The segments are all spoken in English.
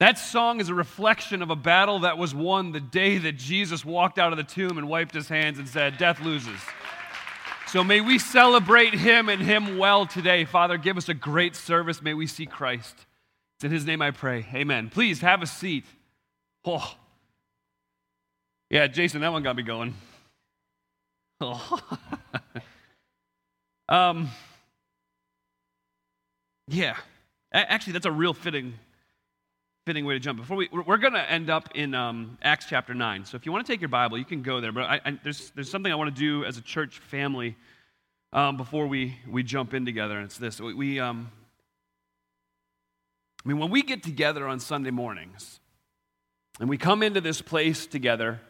That song is a reflection of a battle that was won the day that Jesus walked out of the tomb and wiped his hands and said, Death loses. So may we celebrate him and him well today. Father, give us a great service. May we see Christ. It's in his name I pray. Amen. Please have a seat. Oh. Yeah, Jason, that one got me going. Oh. um, yeah. Actually, that's a real fitting, fitting way to jump. Before we, we're going to end up in um, Acts chapter nine. So if you want to take your Bible, you can go there. But I, I, there's there's something I want to do as a church family um, before we we jump in together, and it's this: we, we um, I mean, when we get together on Sunday mornings, and we come into this place together.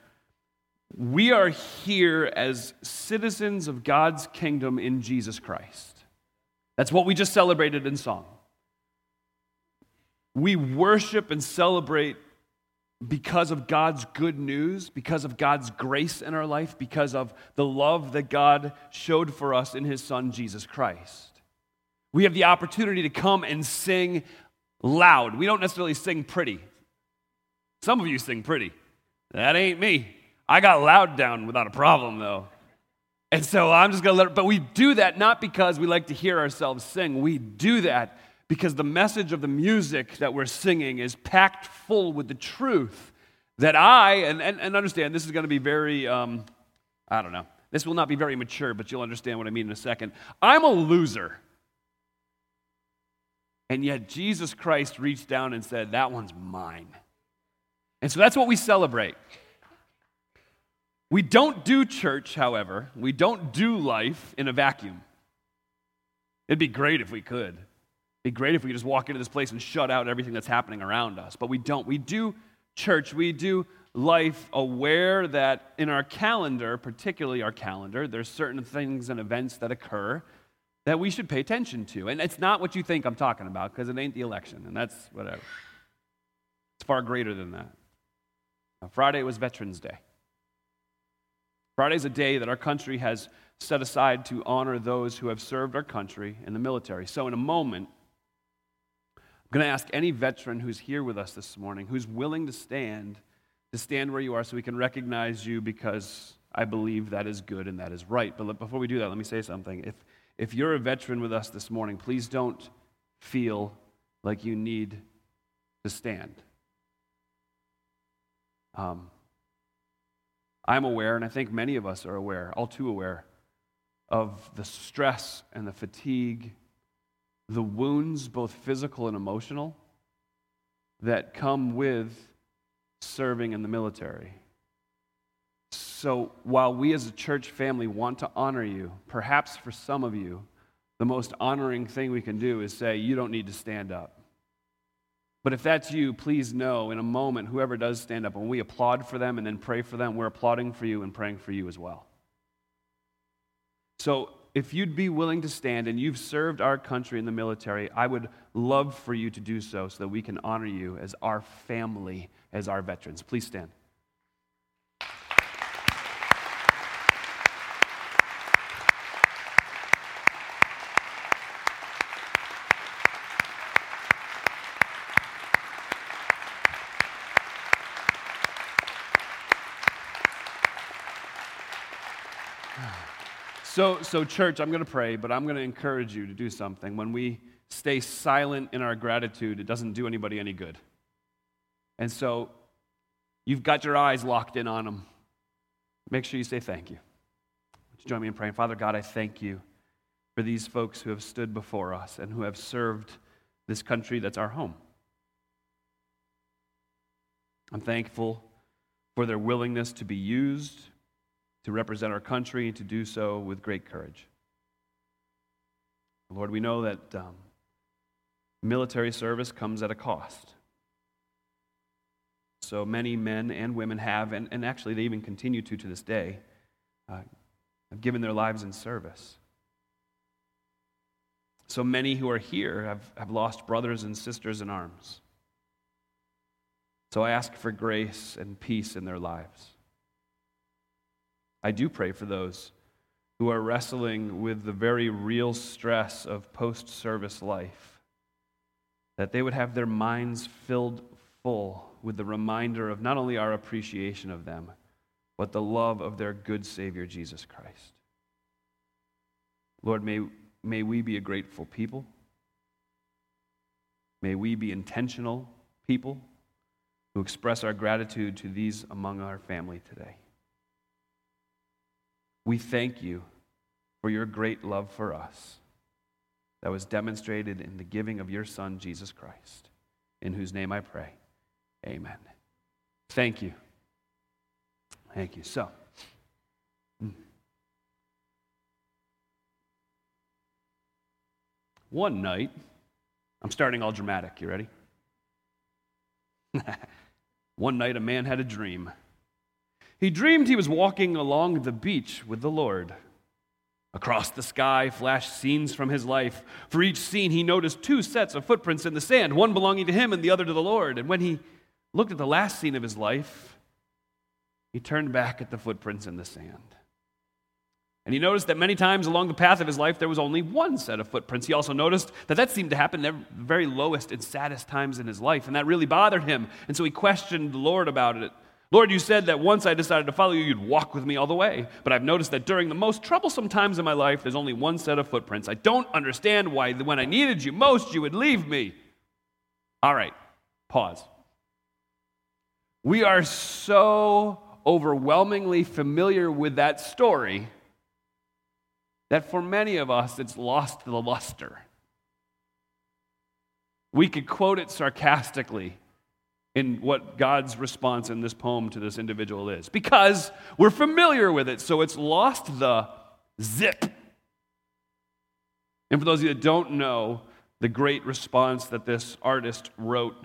We are here as citizens of God's kingdom in Jesus Christ. That's what we just celebrated in song. We worship and celebrate because of God's good news, because of God's grace in our life, because of the love that God showed for us in His Son, Jesus Christ. We have the opportunity to come and sing loud. We don't necessarily sing pretty. Some of you sing pretty. That ain't me. I got loud down without a problem, though. And so I'm just going to let it, but we do that not because we like to hear ourselves sing. We do that because the message of the music that we're singing is packed full with the truth that I, and, and, and understand this is going to be very, um, I don't know, this will not be very mature, but you'll understand what I mean in a second. I'm a loser. And yet Jesus Christ reached down and said, That one's mine. And so that's what we celebrate. We don't do church, however, we don't do life in a vacuum. It'd be great if we could. Be great if we could just walk into this place and shut out everything that's happening around us, but we don't. We do church, we do life aware that in our calendar, particularly our calendar, there's certain things and events that occur that we should pay attention to. And it's not what you think I'm talking about because it ain't the election, and that's whatever. It's far greater than that. Now, Friday was Veterans Day. Friday is a day that our country has set aside to honor those who have served our country in the military. So, in a moment, I'm going to ask any veteran who's here with us this morning, who's willing to stand, to stand where you are so we can recognize you because I believe that is good and that is right. But before we do that, let me say something. If, if you're a veteran with us this morning, please don't feel like you need to stand. Um, I'm aware, and I think many of us are aware, all too aware, of the stress and the fatigue, the wounds, both physical and emotional, that come with serving in the military. So while we as a church family want to honor you, perhaps for some of you, the most honoring thing we can do is say, You don't need to stand up. But if that's you, please know in a moment, whoever does stand up, when we applaud for them and then pray for them, we're applauding for you and praying for you as well. So if you'd be willing to stand and you've served our country in the military, I would love for you to do so so that we can honor you as our family, as our veterans. Please stand. So, so church, I'm going to pray, but I'm going to encourage you to do something. When we stay silent in our gratitude, it doesn't do anybody any good. And so, you've got your eyes locked in on them. Make sure you say thank you. Would you join me in praying? Father God, I thank you for these folks who have stood before us and who have served this country that's our home. I'm thankful for their willingness to be used to represent our country, and to do so with great courage. Lord, we know that um, military service comes at a cost. So many men and women have, and, and actually they even continue to to this day, uh, have given their lives in service. So many who are here have, have lost brothers and sisters in arms. So I ask for grace and peace in their lives. I do pray for those who are wrestling with the very real stress of post service life, that they would have their minds filled full with the reminder of not only our appreciation of them, but the love of their good Savior, Jesus Christ. Lord, may, may we be a grateful people. May we be intentional people who express our gratitude to these among our family today. We thank you for your great love for us that was demonstrated in the giving of your Son, Jesus Christ, in whose name I pray. Amen. Thank you. Thank you. So, hmm. one night, I'm starting all dramatic. You ready? one night, a man had a dream. He dreamed he was walking along the beach with the Lord. Across the sky flashed scenes from his life. For each scene, he noticed two sets of footprints in the sand, one belonging to him and the other to the Lord. And when he looked at the last scene of his life, he turned back at the footprints in the sand. And he noticed that many times along the path of his life, there was only one set of footprints. He also noticed that that seemed to happen at the very lowest and saddest times in his life, and that really bothered him. And so he questioned the Lord about it. Lord, you said that once I decided to follow you, you'd walk with me all the way. But I've noticed that during the most troublesome times in my life, there's only one set of footprints. I don't understand why, when I needed you most, you would leave me. All right, pause. We are so overwhelmingly familiar with that story that for many of us, it's lost the luster. We could quote it sarcastically in what God's response in this poem to this individual is because we're familiar with it, so it's lost the zip. And for those of you that don't know the great response that this artist wrote,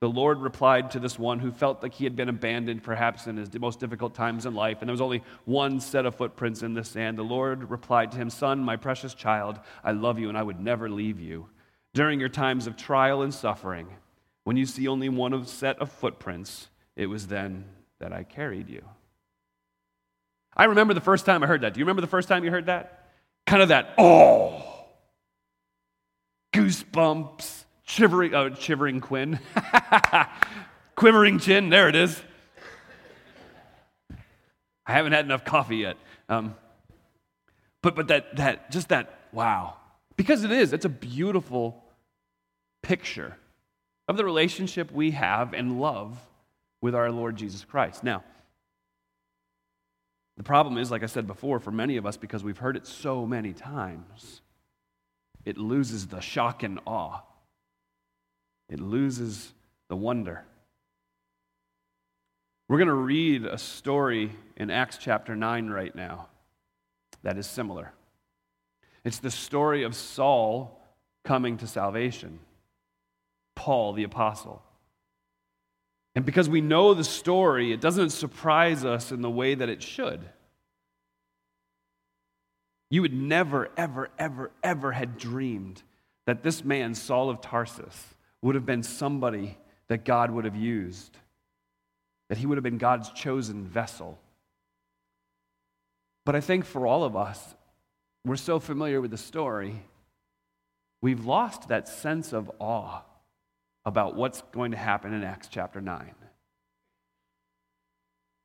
the Lord replied to this one who felt like he had been abandoned perhaps in his most difficult times in life, and there was only one set of footprints in the sand. The Lord replied to him, Son, my precious child, I love you and I would never leave you. During your times of trial and suffering, when you see only one of set of footprints, it was then that I carried you. I remember the first time I heard that. Do you remember the first time you heard that? Kind of that, oh, goosebumps, shivering, oh, shivering Quinn, quivering chin, there it is. I haven't had enough coffee yet. Um, but but that, that, just that, wow. Because it is, it's a beautiful picture of the relationship we have and love with our Lord Jesus Christ. Now, the problem is, like I said before, for many of us, because we've heard it so many times, it loses the shock and awe. It loses the wonder. We're going to read a story in Acts chapter 9 right now that is similar. It's the story of Saul coming to salvation. Paul the Apostle. And because we know the story, it doesn't surprise us in the way that it should. You would never, ever, ever, ever had dreamed that this man, Saul of Tarsus, would have been somebody that God would have used, that he would have been God's chosen vessel. But I think for all of us, we're so familiar with the story, we've lost that sense of awe about what's going to happen in Acts chapter 9.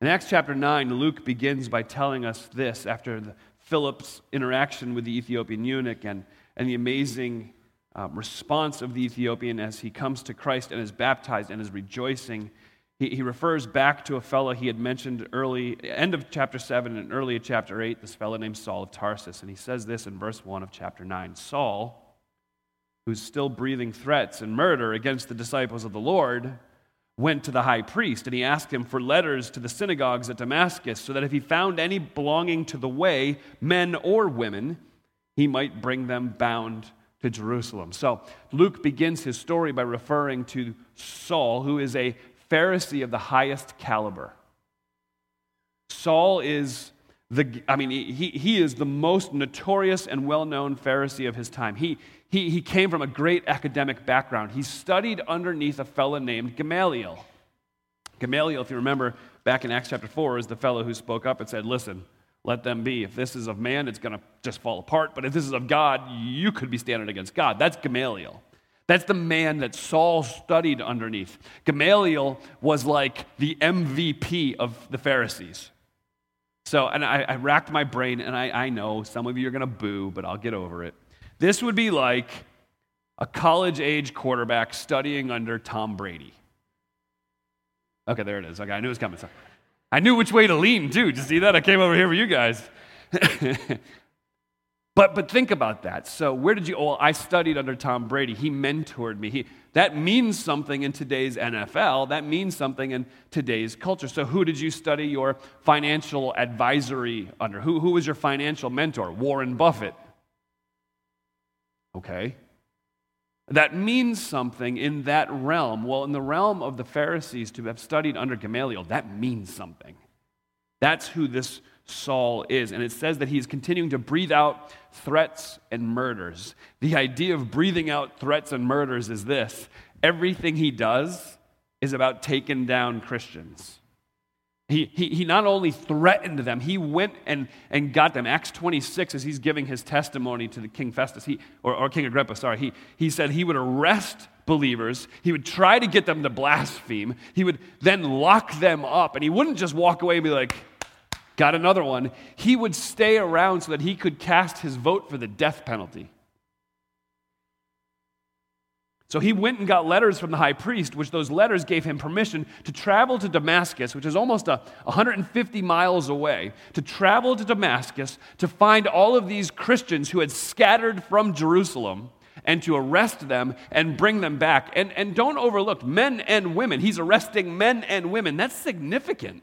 In Acts chapter 9, Luke begins by telling us this after the, Philip's interaction with the Ethiopian eunuch and, and the amazing um, response of the Ethiopian as he comes to Christ and is baptized and is rejoicing. He, he refers back to a fellow he had mentioned early, end of chapter 7 and early chapter 8, this fellow named Saul of Tarsus. And he says this in verse 1 of chapter 9 Saul, who's still breathing threats and murder against the disciples of the Lord, went to the high priest and he asked him for letters to the synagogues at Damascus so that if he found any belonging to the way, men or women, he might bring them bound to Jerusalem. So Luke begins his story by referring to Saul, who is a Pharisee of the highest caliber. Saul is the, I mean, he, he is the most notorious and well known Pharisee of his time. He, he, he came from a great academic background. He studied underneath a fellow named Gamaliel. Gamaliel, if you remember back in Acts chapter 4, is the fellow who spoke up and said, Listen, let them be. If this is of man, it's going to just fall apart. But if this is of God, you could be standing against God. That's Gamaliel. That's the man that Saul studied underneath. Gamaliel was like the MVP of the Pharisees. So, and I, I racked my brain, and I, I know some of you are going to boo, but I'll get over it. This would be like a college age quarterback studying under Tom Brady. Okay, there it is. Okay, I knew it was coming. I knew which way to lean, too. Did you see that? I came over here for you guys. But, but think about that. So, where did you? Oh, I studied under Tom Brady. He mentored me. He, that means something in today's NFL. That means something in today's culture. So, who did you study your financial advisory under? Who, who was your financial mentor? Warren Buffett. Okay. That means something in that realm. Well, in the realm of the Pharisees to have studied under Gamaliel, that means something. That's who this Saul is. And it says that he's continuing to breathe out threats and murders. The idea of breathing out threats and murders is this everything he does is about taking down Christians. He, he, he not only threatened them, he went and, and got them. Acts 26, as he's giving his testimony to the King Festus, he, or, or King Agrippa, sorry, he, he said he would arrest believers. He would try to get them to blaspheme. He would then lock them up, and he wouldn't just walk away and be like, got another one, he would stay around so that he could cast his vote for the death penalty. So he went and got letters from the high priest, which those letters gave him permission to travel to Damascus, which is almost a 150 miles away, to travel to Damascus to find all of these Christians who had scattered from Jerusalem and to arrest them and bring them back. And, and don't overlook men and women. He's arresting men and women. That's significant.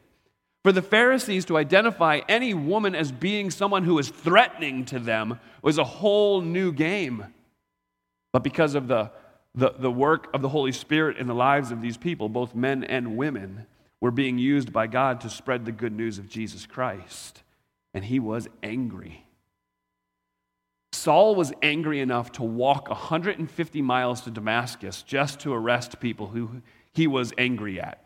For the Pharisees to identify any woman as being someone who is threatening to them was a whole new game. But because of the, the, the work of the Holy Spirit in the lives of these people, both men and women were being used by God to spread the good news of Jesus Christ. And he was angry. Saul was angry enough to walk 150 miles to Damascus just to arrest people who he was angry at.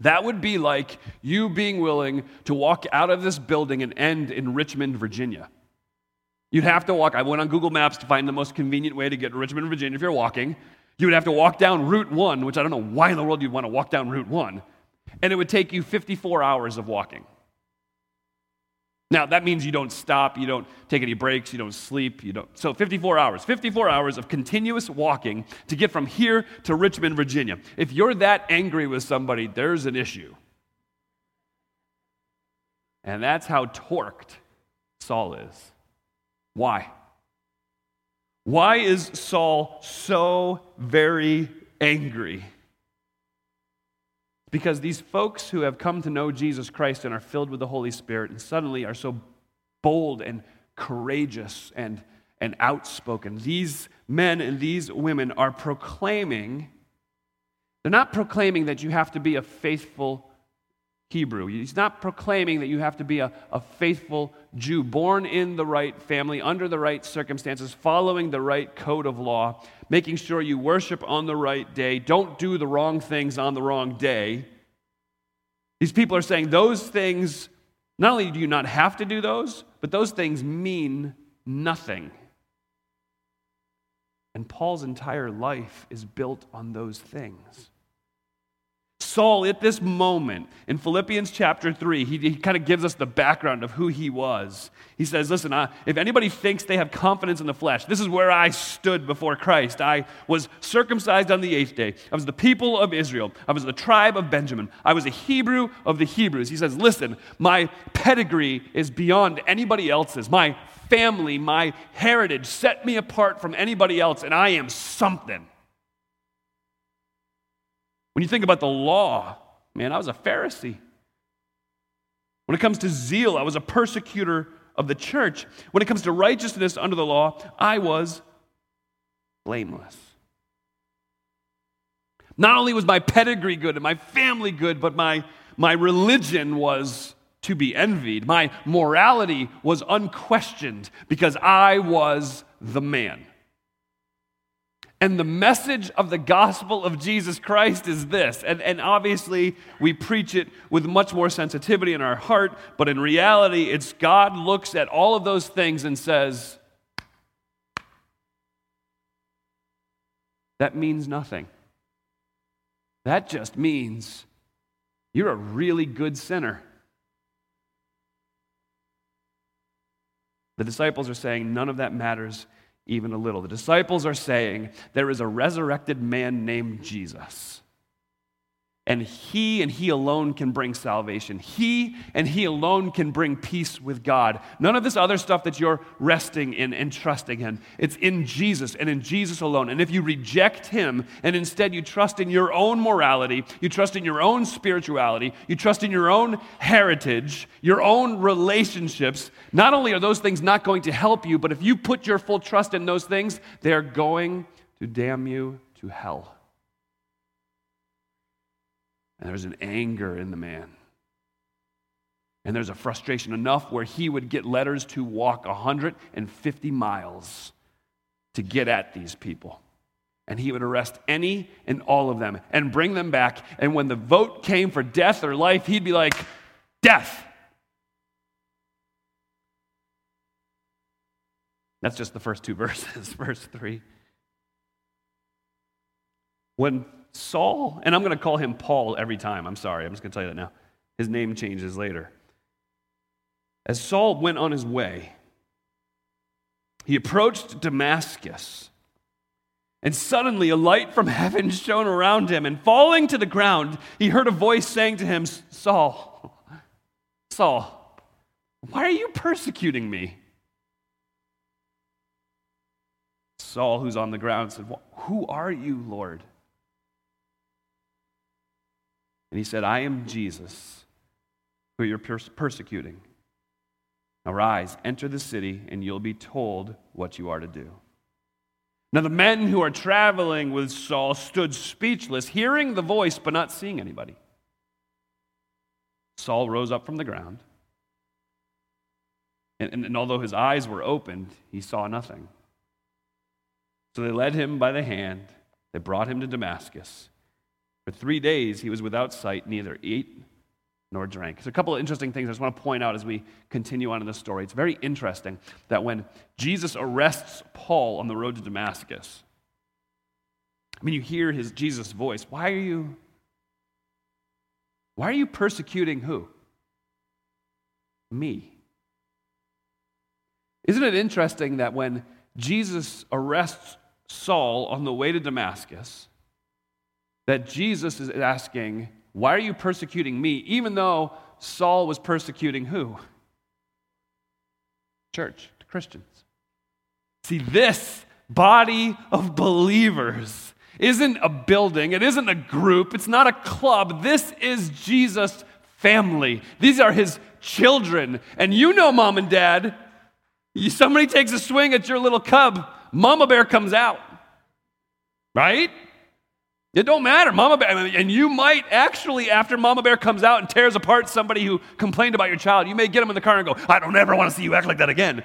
That would be like you being willing to walk out of this building and end in Richmond, Virginia. You'd have to walk. I went on Google Maps to find the most convenient way to get to Richmond, Virginia if you're walking. You would have to walk down Route 1, which I don't know why in the world you'd want to walk down Route 1. And it would take you 54 hours of walking. Now, that means you don't stop, you don't take any breaks, you don't sleep, you don't. So 54 hours, 54 hours of continuous walking to get from here to Richmond, Virginia. If you're that angry with somebody, there's an issue. And that's how torqued Saul is. Why? Why is Saul so very angry? Because these folks who have come to know Jesus Christ and are filled with the Holy Spirit and suddenly are so bold and courageous and, and outspoken, these men and these women are proclaiming, they're not proclaiming that you have to be a faithful Hebrew. He's not proclaiming that you have to be a, a faithful Jew, born in the right family, under the right circumstances, following the right code of law making sure you worship on the right day, don't do the wrong things on the wrong day. These people are saying those things, not only do you not have to do those, but those things mean nothing. And Paul's entire life is built on those things. Saul, at this moment in Philippians chapter 3, he, he kind of gives us the background of who he was. He says, Listen, uh, if anybody thinks they have confidence in the flesh, this is where I stood before Christ. I was circumcised on the eighth day. I was the people of Israel. I was the tribe of Benjamin. I was a Hebrew of the Hebrews. He says, Listen, my pedigree is beyond anybody else's. My family, my heritage set me apart from anybody else, and I am something. When you think about the law, man, I was a Pharisee. When it comes to zeal, I was a persecutor of the church. When it comes to righteousness under the law, I was blameless. Not only was my pedigree good and my family good, but my, my religion was to be envied. My morality was unquestioned because I was the man. And the message of the gospel of Jesus Christ is this. And, and obviously, we preach it with much more sensitivity in our heart, but in reality, it's God looks at all of those things and says, that means nothing. That just means you're a really good sinner. The disciples are saying none of that matters even a little. The disciples are saying there is a resurrected man named Jesus. And he and he alone can bring salvation. He and he alone can bring peace with God. None of this other stuff that you're resting in and trusting in. It's in Jesus and in Jesus alone. And if you reject him and instead you trust in your own morality, you trust in your own spirituality, you trust in your own heritage, your own relationships, not only are those things not going to help you, but if you put your full trust in those things, they're going to damn you to hell. And there's an anger in the man. And there's a frustration enough where he would get letters to walk 150 miles to get at these people. And he would arrest any and all of them and bring them back. And when the vote came for death or life, he'd be like, Death. That's just the first two verses, verse 3. When Saul, and I'm going to call him Paul every time. I'm sorry, I'm just going to tell you that now. His name changes later. As Saul went on his way, he approached Damascus. And suddenly a light from heaven shone around him, and falling to the ground, he heard a voice saying to him, Saul, Saul, why are you persecuting me? Saul, who's on the ground, said, Who are you, Lord? And he said, I am Jesus, who you're persecuting. Now rise, enter the city, and you'll be told what you are to do. Now, the men who are traveling with Saul stood speechless, hearing the voice, but not seeing anybody. Saul rose up from the ground, and, and, and although his eyes were opened, he saw nothing. So they led him by the hand, they brought him to Damascus. For three days he was without sight, neither ate nor drank. So, a couple of interesting things I just want to point out as we continue on in the story. It's very interesting that when Jesus arrests Paul on the road to Damascus, I mean, you hear his Jesus' voice. Why are you? Why are you persecuting who? Me. Isn't it interesting that when Jesus arrests Saul on the way to Damascus, that Jesus is asking, Why are you persecuting me? Even though Saul was persecuting who? Church, Christians. See, this body of believers isn't a building, it isn't a group, it's not a club. This is Jesus' family. These are his children. And you know, mom and dad, somebody takes a swing at your little cub, mama bear comes out. Right? It don't matter, Mama Bear. And you might actually, after Mama Bear comes out and tears apart somebody who complained about your child, you may get them in the car and go, I don't ever want to see you act like that again.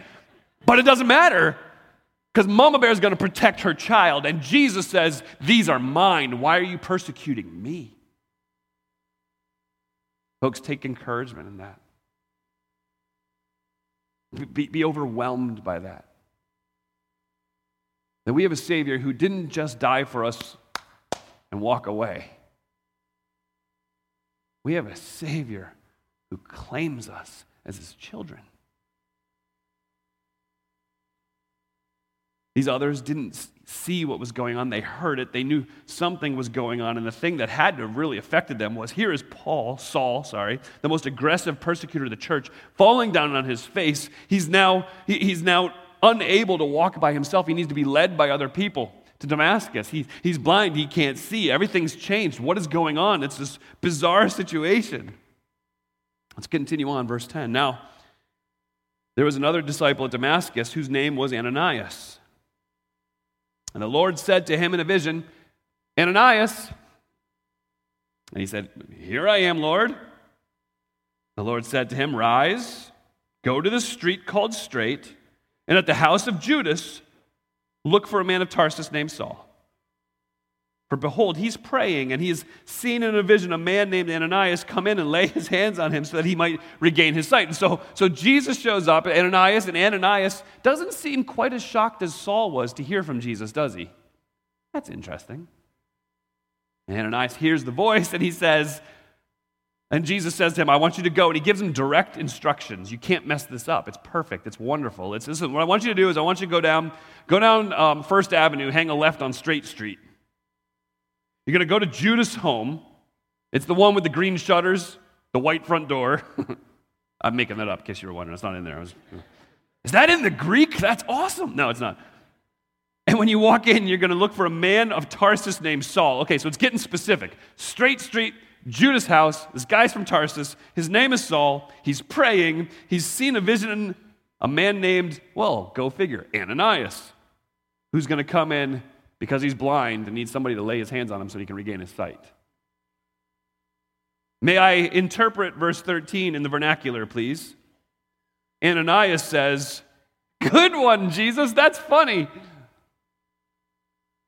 But it doesn't matter because Mama Bear is going to protect her child. And Jesus says, These are mine. Why are you persecuting me? Folks, take encouragement in that. Be, be overwhelmed by that. That we have a Savior who didn't just die for us and walk away. We have a Savior who claims us as his children. These others didn't see what was going on. They heard it. They knew something was going on. And the thing that had to have really affected them was here is Paul, Saul, sorry, the most aggressive persecutor of the church, falling down on his face. He's now, he's now unable to walk by himself. He needs to be led by other people to Damascus. He, he's blind, he can't see. Everything's changed. What is going on? It's this bizarre situation. Let's continue on, verse 10. Now, there was another disciple at Damascus whose name was Ananias. And the Lord said to him in a vision, Ananias. And he said, Here I am, Lord. The Lord said to him, Rise, go to the street called Straight, and at the house of Judas, Look for a man of Tarsus named Saul. For behold, he's praying, and he has seen in a vision a man named Ananias come in and lay his hands on him so that he might regain his sight. And so, so Jesus shows up, Ananias, and Ananias doesn't seem quite as shocked as Saul was to hear from Jesus, does he? That's interesting. And Ananias hears the voice and he says, and Jesus says to him, I want you to go. And he gives him direct instructions. You can't mess this up. It's perfect. It's wonderful. It's, listen, what I want you to do is I want you to go down, go down um, First Avenue, hang a left on Straight Street. You're going to go to Judas' home. It's the one with the green shutters, the white front door. I'm making that up in case you were wondering. It's not in there. Was, is that in the Greek? That's awesome. No, it's not. And when you walk in, you're going to look for a man of Tarsus named Saul. Okay, so it's getting specific. Straight Street, Judas' house. This guy's from Tarsus. His name is Saul. He's praying. He's seen a vision, a man named, well, go figure, Ananias, who's going to come in because he's blind and needs somebody to lay his hands on him so he can regain his sight. May I interpret verse 13 in the vernacular, please? Ananias says, Good one, Jesus, that's funny.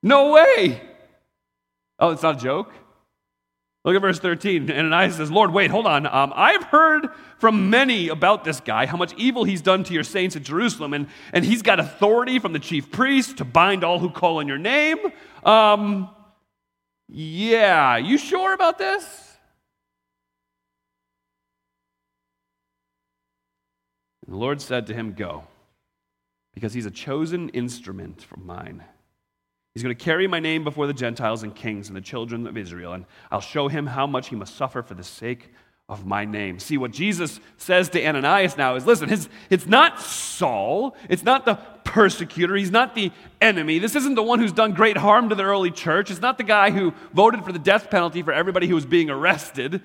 No way. Oh, it's not a joke? Look at verse 13. Ananias says, Lord, wait, hold on. Um, I've heard from many about this guy, how much evil he's done to your saints at Jerusalem, and, and he's got authority from the chief priest to bind all who call on your name. Um, yeah, you sure about this? And the Lord said to him, Go, because he's a chosen instrument from mine. He's going to carry my name before the Gentiles and kings and the children of Israel, and I'll show him how much he must suffer for the sake of my name. See, what Jesus says to Ananias now is listen, his, it's not Saul, it's not the persecutor, he's not the enemy. This isn't the one who's done great harm to the early church, it's not the guy who voted for the death penalty for everybody who was being arrested.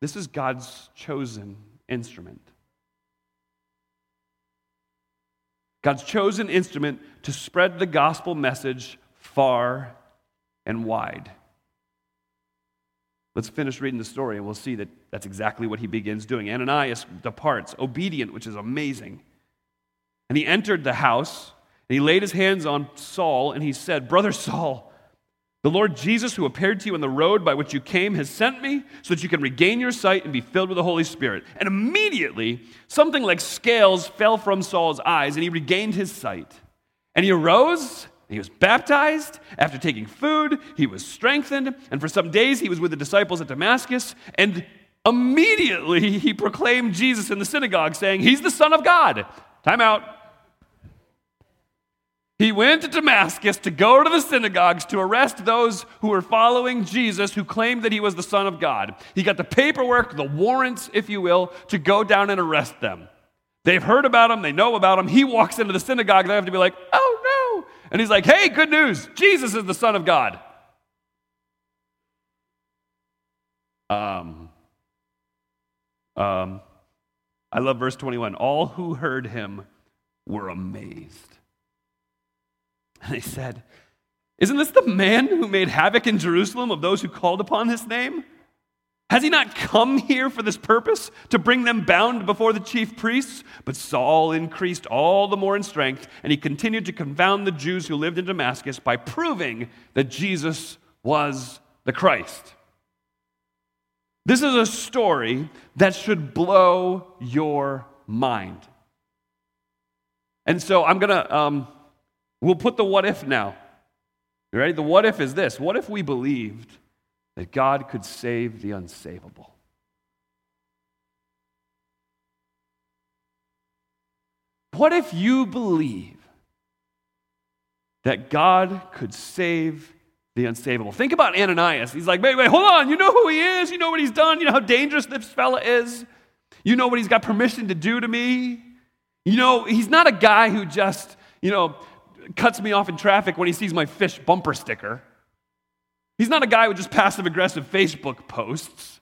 This is God's chosen instrument. God's chosen instrument to spread the gospel message far and wide. Let's finish reading the story and we'll see that that's exactly what he begins doing. Ananias departs, obedient, which is amazing. And he entered the house and he laid his hands on Saul and he said, Brother Saul, the Lord Jesus, who appeared to you on the road by which you came, has sent me so that you can regain your sight and be filled with the Holy Spirit. And immediately, something like scales fell from Saul's eyes, and he regained his sight. And he arose, and he was baptized. After taking food, he was strengthened. And for some days, he was with the disciples at Damascus. And immediately, he proclaimed Jesus in the synagogue, saying, He's the Son of God. Time out. He went to Damascus to go to the synagogues to arrest those who were following Jesus, who claimed that he was the Son of God. He got the paperwork, the warrants, if you will, to go down and arrest them. They've heard about him, they know about him. He walks into the synagogue, they have to be like, oh no. And he's like, hey, good news, Jesus is the Son of God. Um, um, I love verse 21. All who heard him were amazed. And they said, Isn't this the man who made havoc in Jerusalem of those who called upon his name? Has he not come here for this purpose, to bring them bound before the chief priests? But Saul increased all the more in strength, and he continued to confound the Jews who lived in Damascus by proving that Jesus was the Christ. This is a story that should blow your mind. And so I'm going to. Um, We'll put the what if now. You ready? The what if is this What if we believed that God could save the unsavable? What if you believe that God could save the unsavable? Think about Ananias. He's like, wait, wait, hold on. You know who he is. You know what he's done. You know how dangerous this fella is. You know what he's got permission to do to me. You know, he's not a guy who just, you know, cuts me off in traffic when he sees my fish bumper sticker. He's not a guy with just passive aggressive Facebook posts.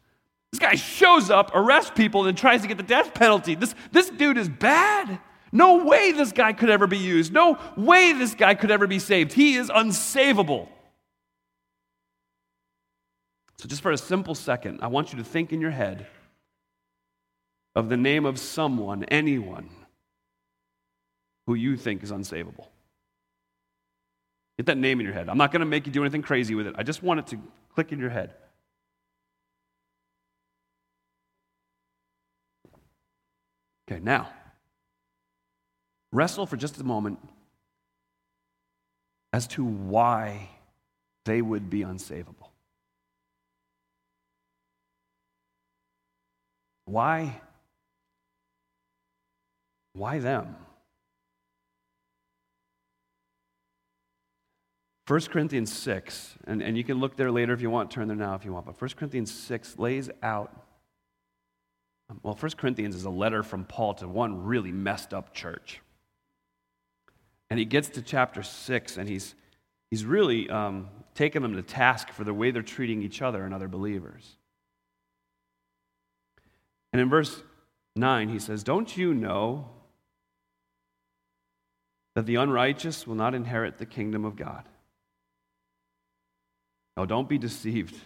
This guy shows up, arrests people, and tries to get the death penalty. This, this dude is bad. No way this guy could ever be used. No way this guy could ever be saved. He is unsavable. So, just for a simple second, I want you to think in your head of the name of someone, anyone, who you think is unsavable. Get that name in your head. I'm not going to make you do anything crazy with it. I just want it to click in your head. Okay, now, wrestle for just a moment as to why they would be unsavable. Why? Why them? 1 Corinthians 6, and, and you can look there later if you want, turn there now if you want, but 1 Corinthians 6 lays out. Well, 1 Corinthians is a letter from Paul to one really messed up church. And he gets to chapter 6, and he's, he's really um, taken them to task for the way they're treating each other and other believers. And in verse 9, he says, Don't you know that the unrighteous will not inherit the kingdom of God? No, don't be deceived.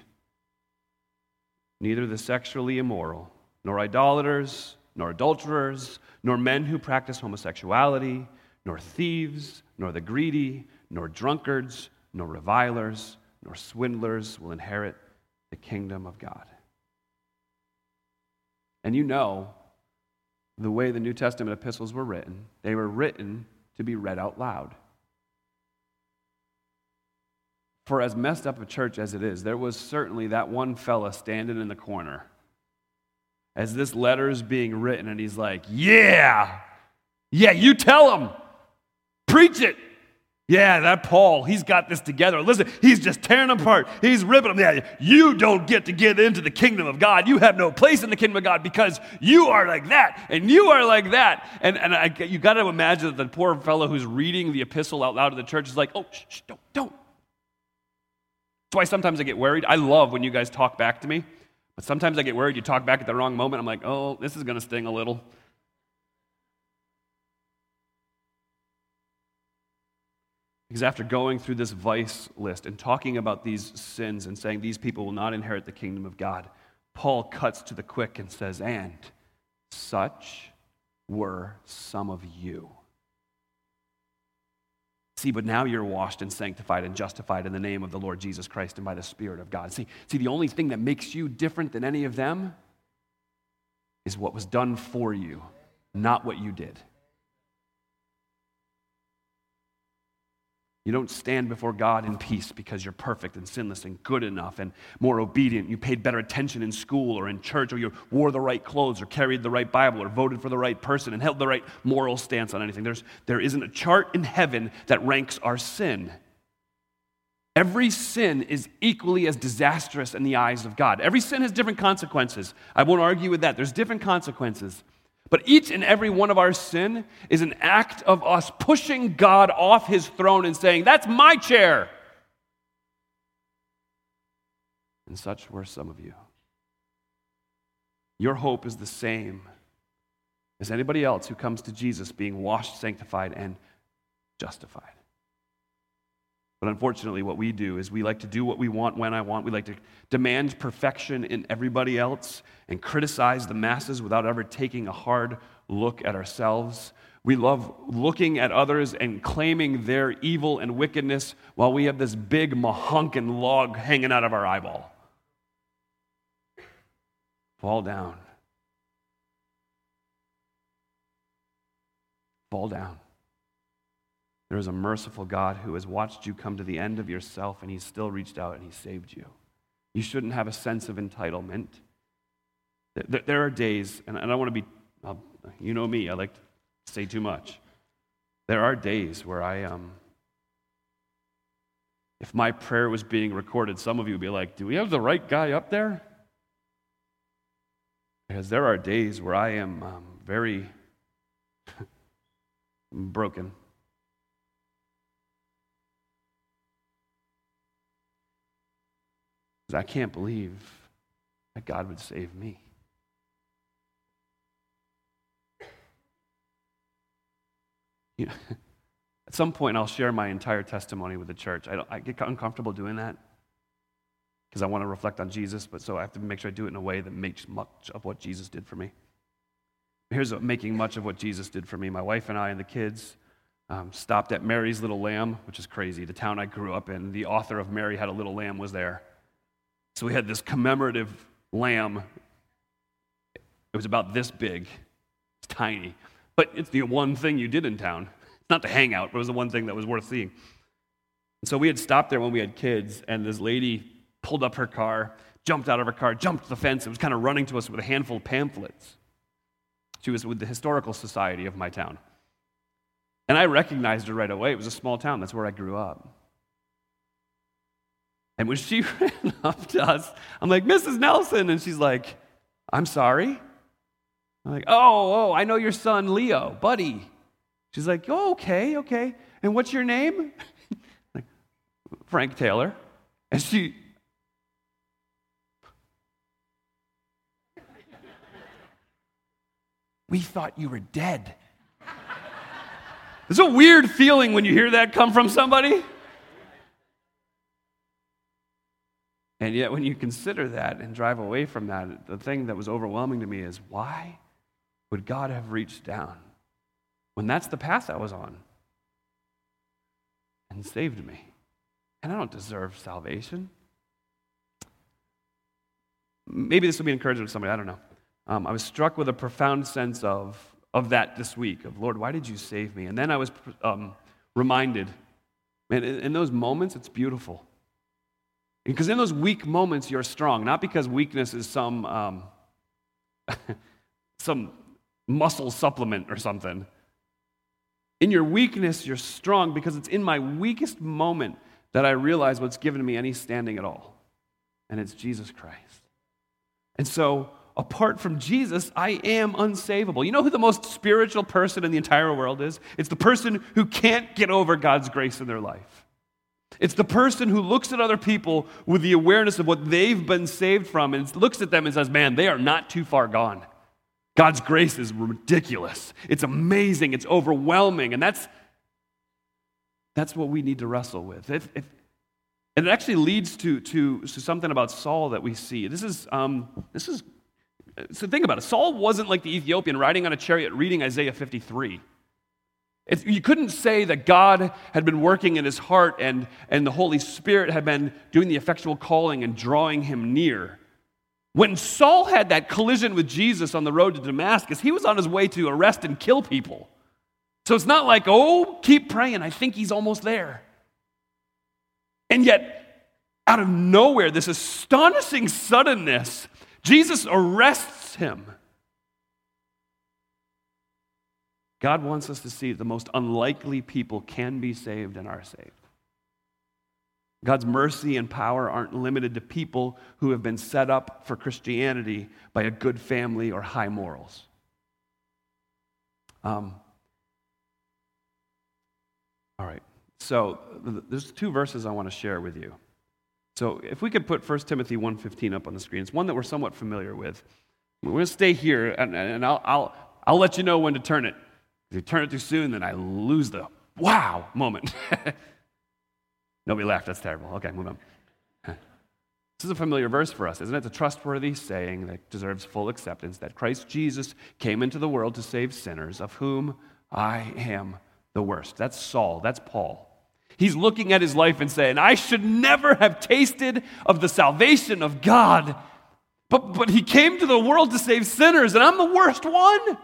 Neither the sexually immoral, nor idolaters, nor adulterers, nor men who practice homosexuality, nor thieves, nor the greedy, nor drunkards, nor revilers, nor swindlers will inherit the kingdom of God. And you know the way the New Testament epistles were written, they were written to be read out loud. For as messed up a church as it is, there was certainly that one fella standing in the corner as this letter is being written, and he's like, Yeah, yeah, you tell him, preach it. Yeah, that Paul, he's got this together. Listen, he's just tearing them apart. He's ripping them. Yeah, you don't get to get into the kingdom of God. You have no place in the kingdom of God because you are like that and you are like that. And, and I, you got to imagine that the poor fellow who's reading the epistle out loud to the church is like, oh, shh, shh, don't, don't. That's why sometimes I get worried. I love when you guys talk back to me, but sometimes I get worried you talk back at the wrong moment. I'm like, oh, this is going to sting a little. Because after going through this vice list and talking about these sins and saying these people will not inherit the kingdom of God, Paul cuts to the quick and says, And such were some of you. See, but now you're washed and sanctified and justified in the name of the Lord Jesus Christ and by the Spirit of God. See, see, the only thing that makes you different than any of them is what was done for you, not what you did. You don't stand before God in peace because you're perfect and sinless and good enough and more obedient. You paid better attention in school or in church, or you wore the right clothes, or carried the right Bible, or voted for the right person, and held the right moral stance on anything. There's, there isn't a chart in heaven that ranks our sin. Every sin is equally as disastrous in the eyes of God. Every sin has different consequences. I won't argue with that. There's different consequences. But each and every one of our sin is an act of us pushing God off his throne and saying, That's my chair. And such were some of you. Your hope is the same as anybody else who comes to Jesus being washed, sanctified, and justified. But unfortunately, what we do is we like to do what we want when I want. We like to demand perfection in everybody else and criticize the masses without ever taking a hard look at ourselves. We love looking at others and claiming their evil and wickedness while we have this big mahunkin log hanging out of our eyeball. Fall down. Fall down. There is a merciful God who has watched you come to the end of yourself and he's still reached out and he saved you. You shouldn't have a sense of entitlement. There are days, and I don't want to be, you know me, I like to say too much. There are days where I, um, if my prayer was being recorded, some of you would be like, do we have the right guy up there? Because there are days where I am um, very broken. I can't believe that God would save me. You know, at some point, I'll share my entire testimony with the church. I, I get uncomfortable doing that because I want to reflect on Jesus, but so I have to make sure I do it in a way that makes much of what Jesus did for me. Here's making much of what Jesus did for me. My wife and I and the kids um, stopped at Mary's Little Lamb, which is crazy, the town I grew up in. The author of Mary Had a Little Lamb was there. So we had this commemorative lamb. It was about this big. It's tiny. But it's the one thing you did in town. It's not the hangout, but it was the one thing that was worth seeing. So we had stopped there when we had kids, and this lady pulled up her car, jumped out of her car, jumped the fence, and was kind of running to us with a handful of pamphlets. She was with the Historical Society of my town. And I recognized her right away. It was a small town, that's where I grew up. And when she ran up to us, I'm like, Mrs. Nelson. And she's like, I'm sorry. I'm like, oh, oh, I know your son, Leo, buddy. She's like, oh, okay, okay. And what's your name? like, Frank Taylor. And she, we thought you were dead. It's a weird feeling when you hear that come from somebody. And yet, when you consider that and drive away from that, the thing that was overwhelming to me is why would God have reached down when that's the path I was on and saved me? And I don't deserve salvation. Maybe this will be encouraging to somebody, I don't know. Um, I was struck with a profound sense of, of that this week of, Lord, why did you save me? And then I was um, reminded, man, in, in those moments, it's beautiful because in those weak moments, you're strong, not because weakness is some, um, some muscle supplement or something. In your weakness, you're strong because it's in my weakest moment that I realize what's given me any standing at all. And it's Jesus Christ. And so, apart from Jesus, I am unsavable. You know who the most spiritual person in the entire world is? It's the person who can't get over God's grace in their life. It's the person who looks at other people with the awareness of what they've been saved from and looks at them and says, Man, they are not too far gone. God's grace is ridiculous. It's amazing. It's overwhelming. And that's, that's what we need to wrestle with. If, if, and it actually leads to, to, to, something about Saul that we see. This is, um, this is, so think about it. Saul wasn't like the Ethiopian riding on a chariot reading Isaiah 53. You couldn't say that God had been working in his heart and, and the Holy Spirit had been doing the effectual calling and drawing him near. When Saul had that collision with Jesus on the road to Damascus, he was on his way to arrest and kill people. So it's not like, oh, keep praying, I think he's almost there. And yet, out of nowhere, this astonishing suddenness, Jesus arrests him. God wants us to see that the most unlikely people can be saved and are saved. God's mercy and power aren't limited to people who have been set up for Christianity by a good family or high morals. Um, all right, so there's two verses I want to share with you. So if we could put 1 Timothy 1.15 up on the screen, it's one that we're somewhat familiar with. We're going to stay here, and, and I'll, I'll, I'll let you know when to turn it. If you turn it too soon, then I lose the wow moment. Nobody laughed. That's terrible. Okay, move on. This is a familiar verse for us, isn't it? It's a trustworthy saying that deserves full acceptance that Christ Jesus came into the world to save sinners, of whom I am the worst. That's Saul. That's Paul. He's looking at his life and saying, I should never have tasted of the salvation of God. But, but he came to the world to save sinners, and I'm the worst one.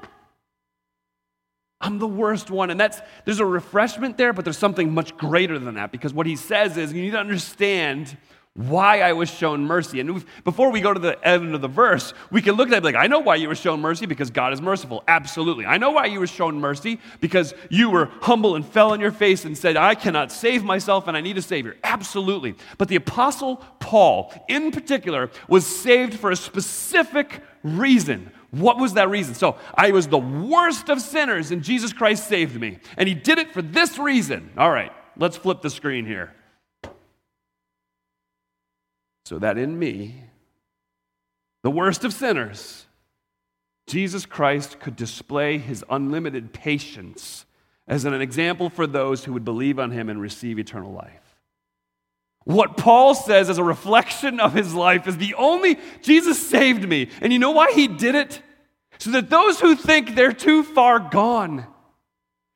I'm the worst one. And that's there's a refreshment there, but there's something much greater than that because what he says is you need to understand why I was shown mercy. And before we go to the end of the verse, we can look at it like, I know why you were shown mercy because God is merciful. Absolutely. I know why you were shown mercy because you were humble and fell on your face and said, I cannot save myself and I need a Savior. Absolutely. But the Apostle Paul, in particular, was saved for a specific reason. What was that reason? So I was the worst of sinners, and Jesus Christ saved me. And he did it for this reason. All right, let's flip the screen here. So that in me, the worst of sinners, Jesus Christ could display his unlimited patience as an example for those who would believe on him and receive eternal life. What Paul says as a reflection of his life is the only, Jesus saved me. And you know why he did it? So that those who think they're too far gone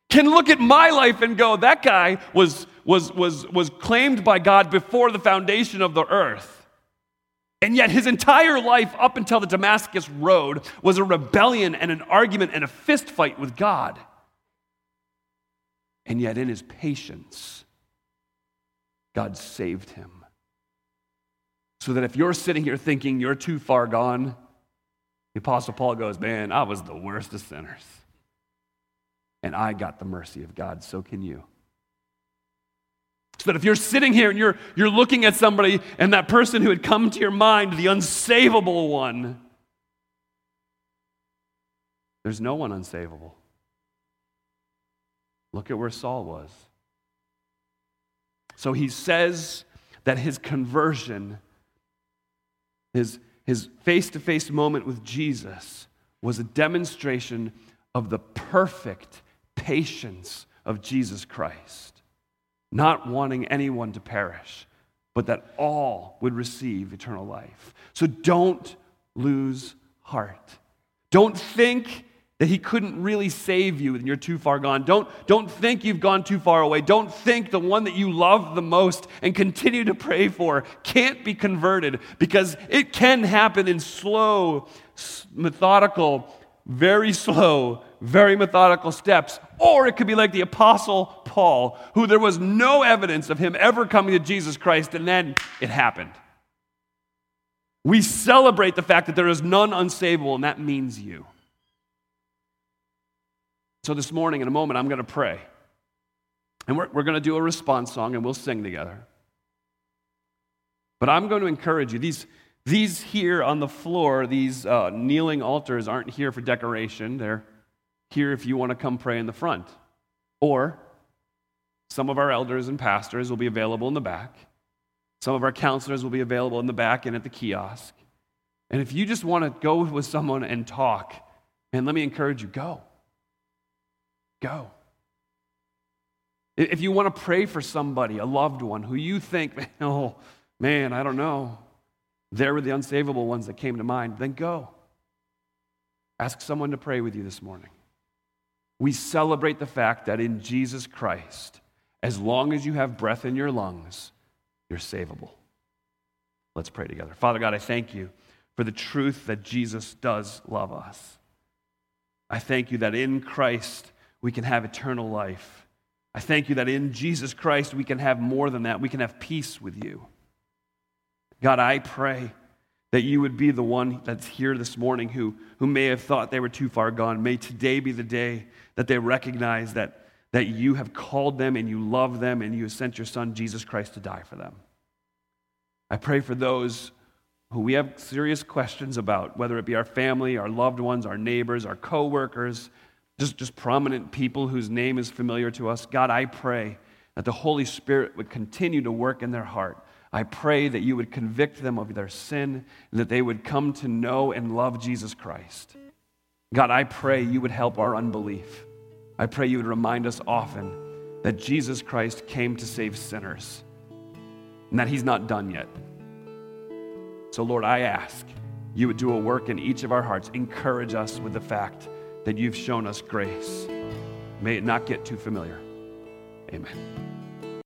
can look at my life and go, that guy was, was, was, was claimed by God before the foundation of the earth. And yet, his entire life up until the Damascus Road was a rebellion and an argument and a fist fight with God. And yet, in his patience, God saved him. So that if you're sitting here thinking you're too far gone, the Apostle Paul goes, Man, I was the worst of sinners. And I got the mercy of God, so can you. So that if you're sitting here and you're, you're looking at somebody and that person who had come to your mind, the unsavable one, there's no one unsavable. Look at where Saul was. So he says that his conversion, his face to face moment with Jesus, was a demonstration of the perfect patience of Jesus Christ, not wanting anyone to perish, but that all would receive eternal life. So don't lose heart. Don't think that he couldn't really save you and you're too far gone. Don't, don't think you've gone too far away. Don't think the one that you love the most and continue to pray for can't be converted because it can happen in slow, methodical, very slow, very methodical steps. Or it could be like the Apostle Paul, who there was no evidence of him ever coming to Jesus Christ, and then it happened. We celebrate the fact that there is none unsavable, and that means you. So, this morning, in a moment, I'm going to pray. And we're, we're going to do a response song and we'll sing together. But I'm going to encourage you. These, these here on the floor, these uh, kneeling altars, aren't here for decoration. They're here if you want to come pray in the front. Or some of our elders and pastors will be available in the back. Some of our counselors will be available in the back and at the kiosk. And if you just want to go with someone and talk, and let me encourage you go. Go. If you want to pray for somebody, a loved one who you think, oh, man, I don't know, there were the unsavable ones that came to mind, then go. Ask someone to pray with you this morning. We celebrate the fact that in Jesus Christ, as long as you have breath in your lungs, you're savable. Let's pray together. Father God, I thank you for the truth that Jesus does love us. I thank you that in Christ, we can have eternal life. I thank you that in Jesus Christ we can have more than that. We can have peace with you. God, I pray that you would be the one that's here this morning who, who may have thought they were too far gone. May today be the day that they recognize that, that you have called them and you love them and you have sent your son, Jesus Christ, to die for them. I pray for those who we have serious questions about, whether it be our family, our loved ones, our neighbors, our coworkers, just, just prominent people whose name is familiar to us. God, I pray that the Holy Spirit would continue to work in their heart. I pray that you would convict them of their sin and that they would come to know and love Jesus Christ. God, I pray you would help our unbelief. I pray you would remind us often that Jesus Christ came to save sinners and that he's not done yet. So, Lord, I ask you would do a work in each of our hearts. Encourage us with the fact that you've shown us grace. May it not get too familiar. Amen.